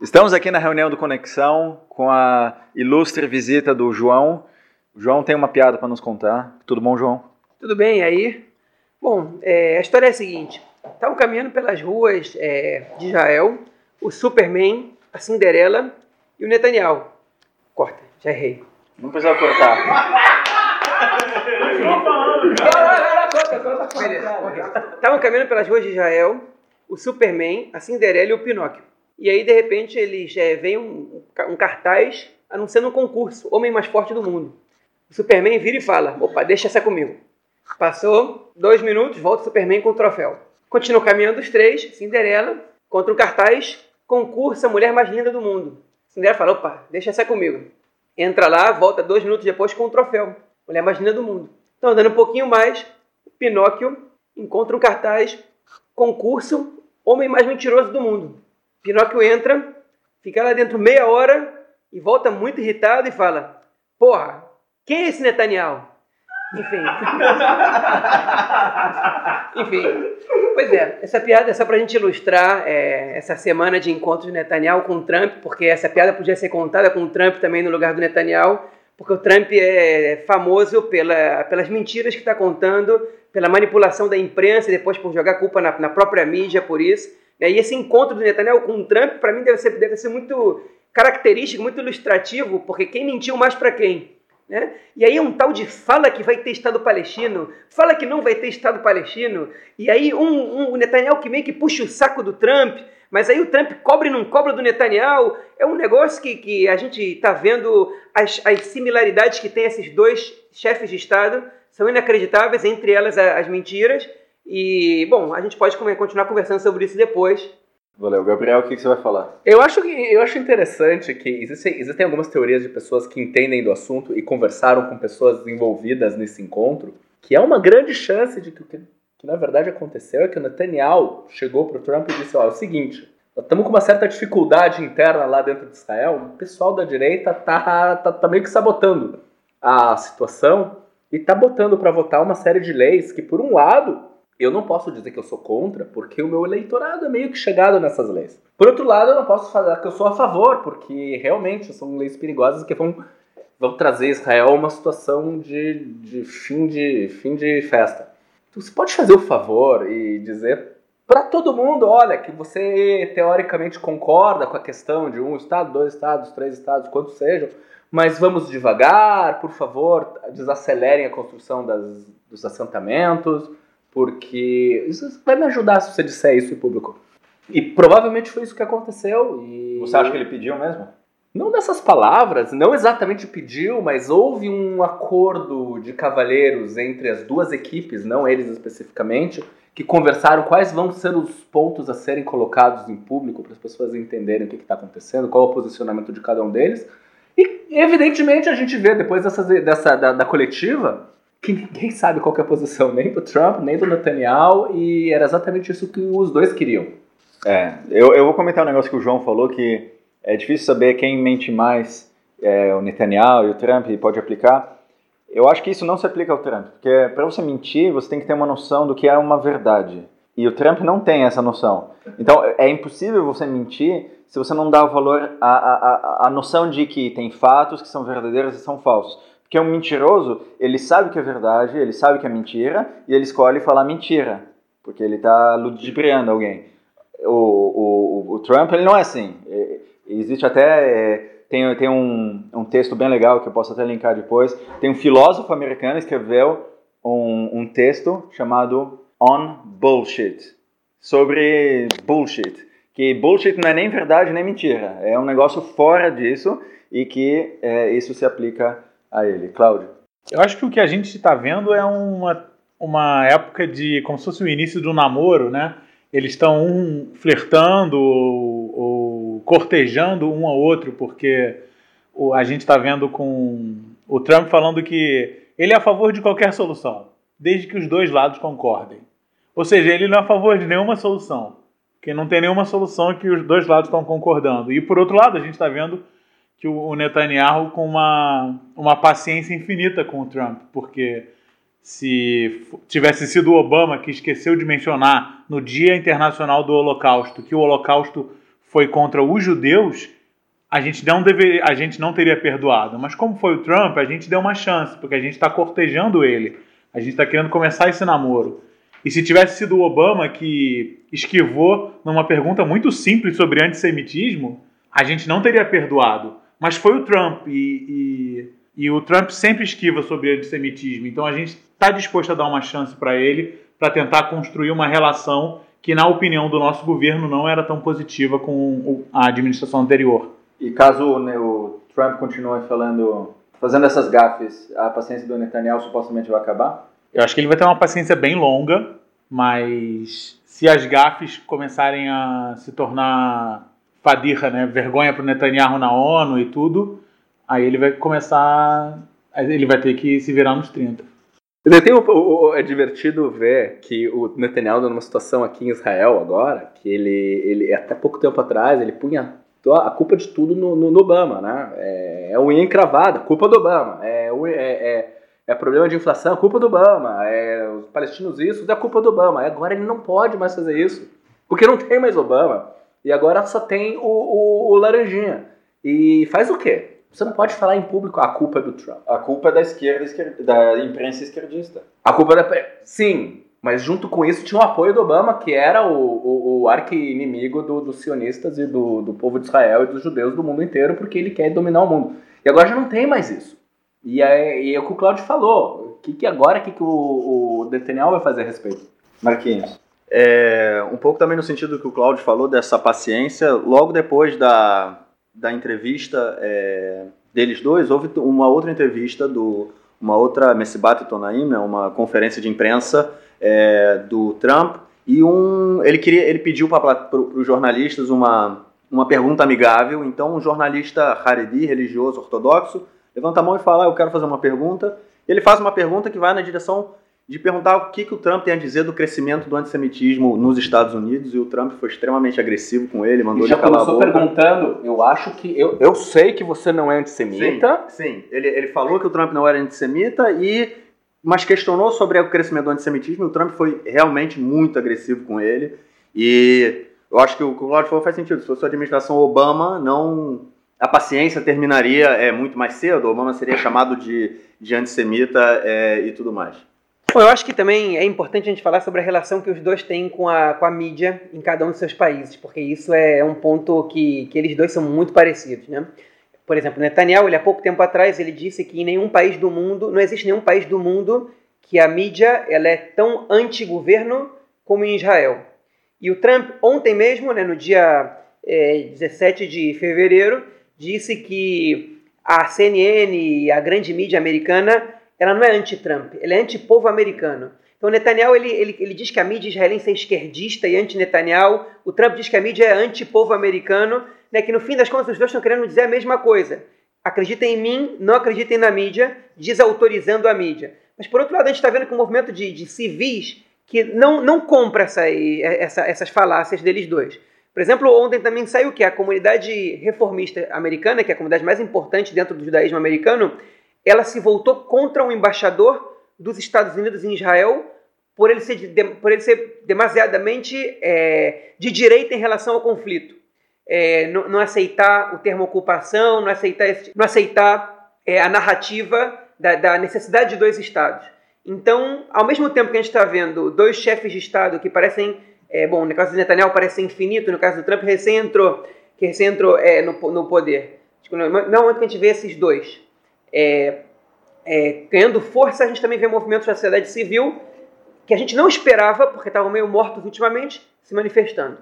Estamos aqui na reunião do Conexão com a ilustre visita do João. O João tem uma piada para nos contar. Tudo bom, João? Tudo bem, aí? Bom, é, a história é a seguinte: estavam caminhando pelas ruas é, de Israel o Superman, a Cinderela e o Netanyahu. Corta, já errei. Não precisa cortar. Estavam caminhando pelas ruas de Israel o Superman, a Cinderela e o Pinóquio. E aí, de repente, eles é, vem um, um cartaz anunciando um concurso, Homem Mais Forte do Mundo. O Superman vira e fala, opa, deixa essa comigo. Passou dois minutos, volta o Superman com o troféu. Continuam caminhando os três, Cinderela, contra um cartaz, concurso a mulher mais linda do mundo. Cinderela fala, opa, deixa essa comigo. Entra lá, volta dois minutos depois com o troféu, mulher mais linda do mundo. Então, andando um pouquinho mais, o Pinóquio encontra um cartaz, concurso, homem mais mentiroso do mundo. Pinóquio entra, fica lá dentro meia hora e volta muito irritado e fala: Porra, quem é esse Netanyahu? Enfim. Enfim. Pois é, essa piada é só para a gente ilustrar é, essa semana de encontro de Netanyahu com Trump, porque essa piada podia ser contada com o Trump também no lugar do Netanyahu, porque o Trump é famoso pela, pelas mentiras que está contando, pela manipulação da imprensa e depois por jogar culpa na, na própria mídia por isso. E esse encontro do Netanyahu com o Trump, para mim, deve ser, deve ser muito característico, muito ilustrativo, porque quem mentiu mais para quem? Né? E aí um tal de fala que vai ter Estado palestino, fala que não vai ter Estado palestino, e aí um, um, Netanyahu que meio que puxa o saco do Trump, mas aí o Trump cobra e não cobra do Netanyahu. É um negócio que, que a gente está vendo as, as similaridades que tem esses dois chefes de Estado, são inacreditáveis, entre elas as mentiras. E, bom, a gente pode continuar conversando sobre isso depois. Valeu. Gabriel, o que, você vai falar? Eu acho, que, eu acho interessante que existem, existem algumas teorias de pessoas que entendem do assunto e conversaram com pessoas envolvidas nesse encontro, que é uma grande chance de que o que, que na verdade aconteceu é que o Netanyahu chegou para o Trump e disse: Ó, é o seguinte, nós estamos com uma certa dificuldade interna lá dentro de Israel, o pessoal da direita tá, tá, tá meio que sabotando a situação e tá botando para votar uma série de leis que, por um lado, eu não posso dizer que eu sou contra, porque o meu eleitorado é meio que chegado nessas leis. Por outro lado, eu não posso falar que eu sou a favor, porque realmente são leis perigosas que vão, vão trazer Israel a uma situação de, de, fim de fim de festa. Então, você pode fazer o favor e dizer para todo mundo, olha, que você teoricamente concorda com a questão de um estado, dois estados, três estados, quantos sejam, mas vamos devagar, por favor, desacelerem a construção das, dos assentamentos, porque isso vai me ajudar se você disser isso em público. E provavelmente foi isso que aconteceu. E... Você acha que ele pediu mesmo? Não nessas palavras, não exatamente pediu, mas houve um acordo de cavalheiros entre as duas equipes, não eles especificamente, que conversaram quais vão ser os pontos a serem colocados em público para as pessoas entenderem o que está acontecendo, qual é o posicionamento de cada um deles. E evidentemente a gente vê depois dessa, dessa da, da coletiva que ninguém sabe qual é a posição nem do Trump, nem do Netanyahu, e era exatamente isso que os dois queriam. É, eu, eu vou comentar um negócio que o João falou, que é difícil saber quem mente mais, é, o Netanyahu e o Trump, e pode aplicar. Eu acho que isso não se aplica ao Trump, porque para você mentir, você tem que ter uma noção do que é uma verdade. E o Trump não tem essa noção. Então, é impossível você mentir se você não dá o valor à, à, à noção de que tem fatos que são verdadeiros e são falsos. Porque um mentiroso, ele sabe que é verdade, ele sabe que é mentira, e ele escolhe falar mentira, porque ele está ludibriando alguém. O, o, o, Trump, ele não é assim. É, existe até... É, tem, tem um, um texto bem legal que eu posso até linkar depois. Tem um filósofo americano que escreveu um, um texto chamado On Bullshit, sobre bullshit. Que bullshit não é nem verdade nem mentira, é um negócio fora disso e que é, isso se aplica a ele. Cláudio? Eu acho que o que a gente está vendo é uma, uma época de. como se fosse o início do namoro, né? Eles estão um flertando ou, ou, cortejando um ao outro, porque a gente está vendo com o Trump falando que ele é a favor de qualquer solução, desde que os dois lados concordem. Ou seja, ele não é a favor de nenhuma solução, porque não tem nenhuma solução que os dois lados estão concordando. E por outro lado, a gente está vendo que o Netanyahu com uma, uma paciência infinita com o Trump, porque se tivesse sido o Obama que esqueceu de mencionar no Dia Internacional do Holocausto que o Holocausto foi contra os judeus, a gente não deveria, a gente não teria perdoado. Mas como foi o Trump, a gente deu uma chance, porque a gente está cortejando ele. A gente está querendo começar esse namoro. E se tivesse sido o Obama que esquivou numa pergunta muito simples sobre antissemitismo, a gente não teria perdoado. Mas foi o Trump e, e, e o Trump sempre esquiva sobre antissemitismo. Então a gente está disposto a dar uma chance para ele para tentar construir uma relação que, na opinião do nosso governo, não era tão positiva com a administração anterior. E caso né, o Trump continue falando, fazendo essas gafes, a paciência do Netanyahu supostamente vai acabar? Eu acho que ele vai ter uma paciência bem longa, mas se as gafes começarem a se tornar fadirra, né, vergonha para o Netanyahu na ONU e tudo, aí ele vai começar, ele vai ter que se virar nos 30. Tem o, o, é divertido ver que o Netanyahu está numa situação aqui em Israel agora, que ele, ele até pouco tempo atrás, ele punha a culpa de tudo no, no, no Obama, né? É, é unha encravada, culpa do Obama. É, é, é, é, problema de inflação, culpa do Obama. É, os palestinos isso, é culpa do Obama. Agora ele não pode mais fazer isso, porque não tem mais Obama. E agora só tem o, o, o Laranjinha. E faz o quê? Você não pode falar em público a culpa é do Trump. A culpa é da esquerda, esquerda da imprensa esquerdista. A culpa é da. Sim, mas junto com isso tinha o apoio do Obama, que era o, o, o arqui-inimigo do, dos sionistas e do, do povo de Israel e dos judeus do mundo inteiro, porque ele quer dominar o mundo. E agora já não tem mais isso. E é, e é o que o Claudio falou. O que, que agora que, que o, o Netanyahu vai fazer a respeito? Marquinhos. É, um pouco também no sentido que o Claudio falou, dessa paciência. Logo depois da, da entrevista é, deles dois, houve uma outra entrevista do uma outra Messibat Tonaim, né, uma conferência de imprensa é, do Trump e um ele queria ele pediu para os jornalistas uma uma pergunta amigável. Então um jornalista Haredi, religioso ortodoxo, levanta a mão e fala: ah, "Eu quero fazer uma pergunta". Ele faz uma pergunta que vai na direção de perguntar o que, que o Trump tem a dizer do crescimento do antissemitismo nos Estados Unidos e o Trump foi extremamente agressivo com ele, mandou ele calar a boca. perguntando, eu acho que eu, eu sei que você não é antissemita. Sim, sim. Ele, ele falou que o Trump não era antissemita e mas questionou sobre o crescimento do antissemitismo e o Trump foi realmente muito agressivo com ele e eu acho que o que o Claudio falou faz sentido. Se fosse a administração Obama, não a paciência terminaria é, muito mais cedo, o Obama seria chamado de, de antissemita é, e tudo mais. Bom, eu acho que também é importante a gente falar sobre a relação que os dois têm com a, com a mídia em cada um dos seus países, porque isso é um ponto que, que eles dois são muito parecidos, né? Por exemplo, Netanyahu, ele há pouco tempo atrás, ele disse que em nenhum país do mundo, não existe nenhum país do mundo que a mídia ela é tão anti-governo como em Israel. E o Trump, ontem mesmo, né, no dia é, 17 de fevereiro, disse que a CNN a grande mídia americana ela não é anti-Trump, ela é anti-povo americano. Então Netanyahu ele, ele, ele diz que a mídia israelense é esquerdista e anti-Netanyahu, o Trump diz que a mídia é anti-povo americano, né, que no fim das contas os dois estão querendo dizer a mesma coisa. Acreditem em mim, não acreditem na mídia, desautorizando a mídia. Mas por outro lado, a gente está vendo que o um movimento de, de, civis que não, não compra essa, essa, essas falácias deles dois. Por exemplo, ontem também saiu que a comunidade reformista americana, que é a comunidade mais importante dentro do judaísmo americano, ela se voltou contra um embaixador dos Estados Unidos em Israel por ele ser, por ele ser demasiadamente é, de direita em relação ao conflito. É, não, não, aceitar o termo ocupação, não aceitar, não aceitar é, a narrativa da, da, necessidade de dois estados. Então, ao mesmo tempo que a gente está vendo dois chefes de Estado que parecem, é, bom, no caso de Netanyahu parece infinito, no caso do Trump recém entrou, que recém entrou é, no, no poder. Não é o momento que a gente vê esses dois é, é, ganhando força, a gente também vê movimentos da sociedade civil que a gente não esperava, porque estavam meio mortos ultimamente, se manifestando.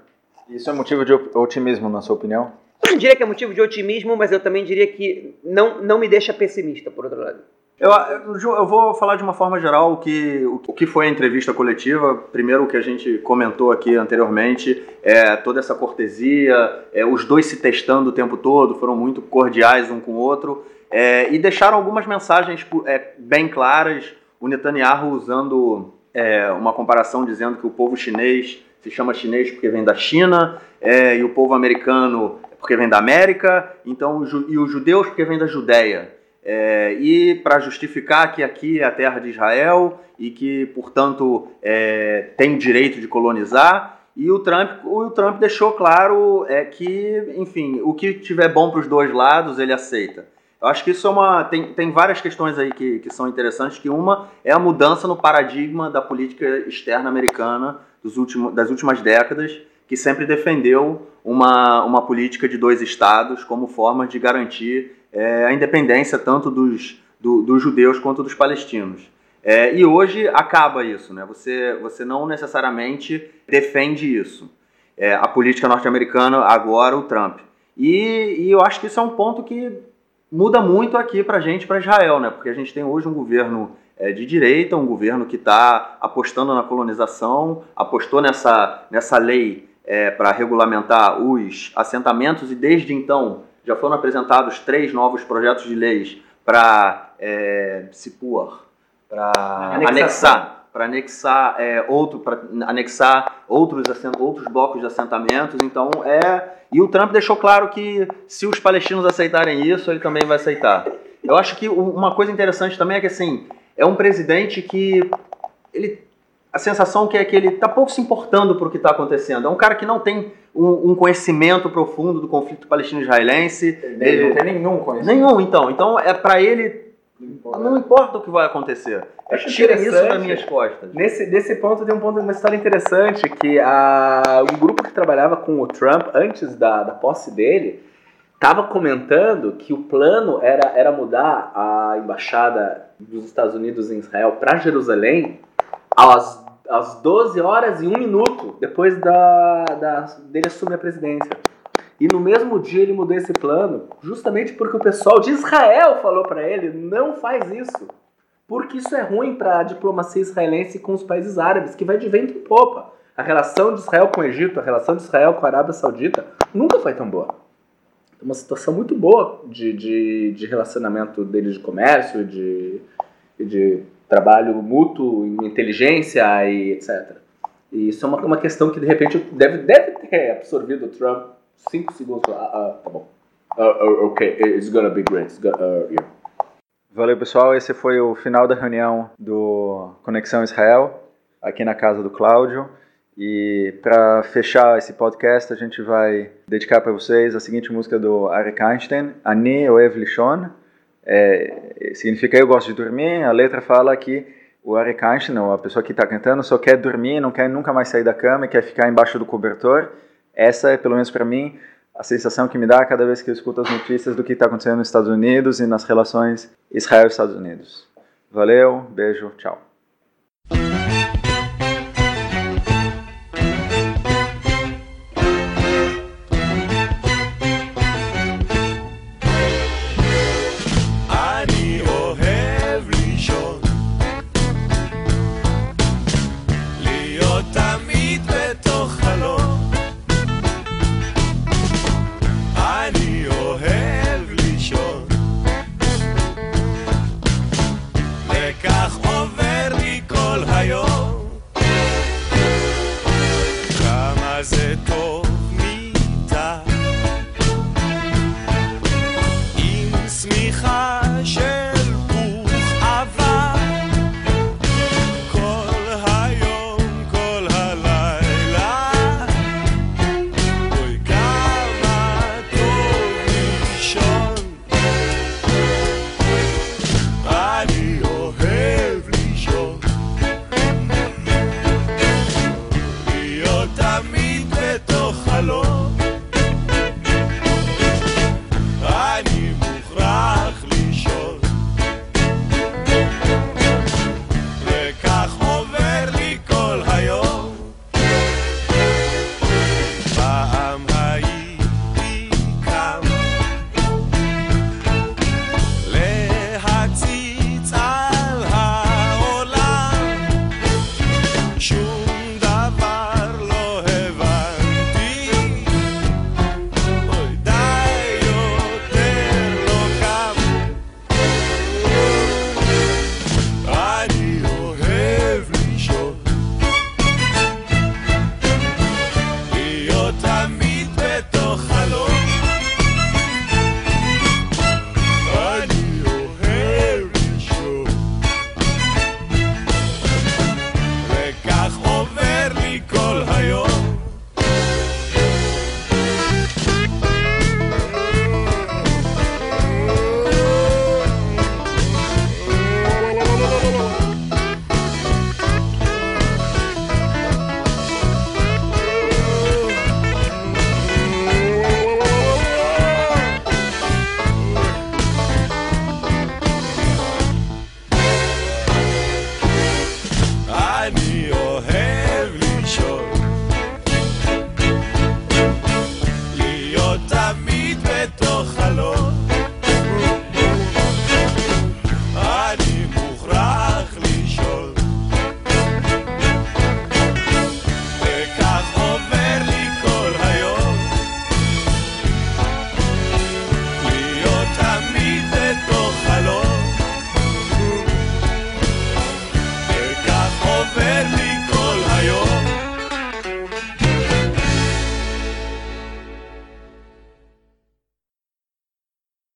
Isso é motivo de otimismo, na sua opinião? Eu não diria que é motivo de otimismo, mas eu também diria que não, não me deixa pessimista, por outro lado. Eu, eu vou falar de uma forma geral o que, o que foi a entrevista coletiva. Primeiro, o que a gente comentou aqui anteriormente, é toda essa cortesia, é, os dois se testando o tempo todo, foram muito cordiais um com o outro. É, e deixaram algumas mensagens é, bem claras. O Netanyahu usando é, uma comparação dizendo que o povo chinês se chama chinês porque vem da China é, e o povo americano porque vem da América, então e os judeus porque vem da Judéia. É, e para justificar que aqui é a terra de Israel e que, portanto, é, tem o direito de colonizar, E o Trump, o Trump deixou claro é, que, enfim, o que tiver bom para os dois lados, ele aceita. Eu acho que isso é uma. Tem, tem várias questões aí que, que são interessantes, que uma é a mudança no paradigma da política externa americana dos últimos, das últimas décadas, que sempre defendeu uma, uma política de dois estados como forma de garantir é, a independência tanto dos, do, dos judeus quanto dos palestinos. É, e hoje acaba isso, né? Você, você não necessariamente defende isso. É, a política norte-americana, agora o Trump. E, e, eu acho que isso é um ponto que muda muito aqui para a gente, para Israel, né? Porque a gente tem hoje um governo é, de direita, um governo que está apostando na colonização, apostou nessa, nessa lei é, para regulamentar os assentamentos e desde então já foram apresentados três novos projetos de leis para é, se pôr, para anexar para anexar é, outro para anexar outros outros blocos de assentamentos. Então é e o Trump deixou claro que se os palestinos aceitarem isso ele também vai aceitar. Eu acho que uma coisa interessante também é que assim é um presidente que ele a sensação que é que ele está pouco se importando por o que está acontecendo. É um cara que não tem um, um conhecimento profundo do conflito palestino-israelense ele, não tem nenhum conhecimento nenhum então então é para ele não importa o que vai acontecer. Acho Tira isso das minhas costas. Nesse, nesse ponto tem um ponto, uma história interessante, que a, um grupo que trabalhava com o Trump antes da, da posse dele estava comentando que o plano era, era mudar a embaixada dos Estados Unidos em Israel para Jerusalém às, às 12 horas e 1 minuto depois da, da, dele assumir a presidência. E no mesmo dia ele mudou esse plano, justamente porque o pessoal de Israel falou para ele: não faz isso. Porque isso é ruim para a diplomacia israelense com os países árabes, que vai de vento em popa. A relação de Israel com o Egito, a relação de Israel com a Arábia Saudita nunca foi tão boa. É uma situação muito boa de, de, de relacionamento deles de comércio, de, de trabalho mútuo, inteligência e etc. E isso é uma, uma questão que de repente deve, deve ter absorvido o Trump 5 segundos. Ah, ah, tá bom. Uh, ok, it's gonna be great. Gonna, uh, yeah. Valeu, pessoal. Esse foi o final da reunião do Conexão Israel, aqui na casa do Cláudio. E para fechar esse podcast, a gente vai dedicar para vocês a seguinte música do Arik Einstein, Ani Oev Lishon. É, significa eu gosto de dormir. A letra fala que o Arik Einstein, a pessoa que está cantando, só quer dormir, não quer nunca mais sair da cama, quer ficar embaixo do cobertor. Essa é, pelo menos para mim, a sensação que me dá cada vez que eu escuto as notícias do que está acontecendo nos Estados Unidos e nas relações Israel-Estados Unidos. Valeu, beijo, tchau.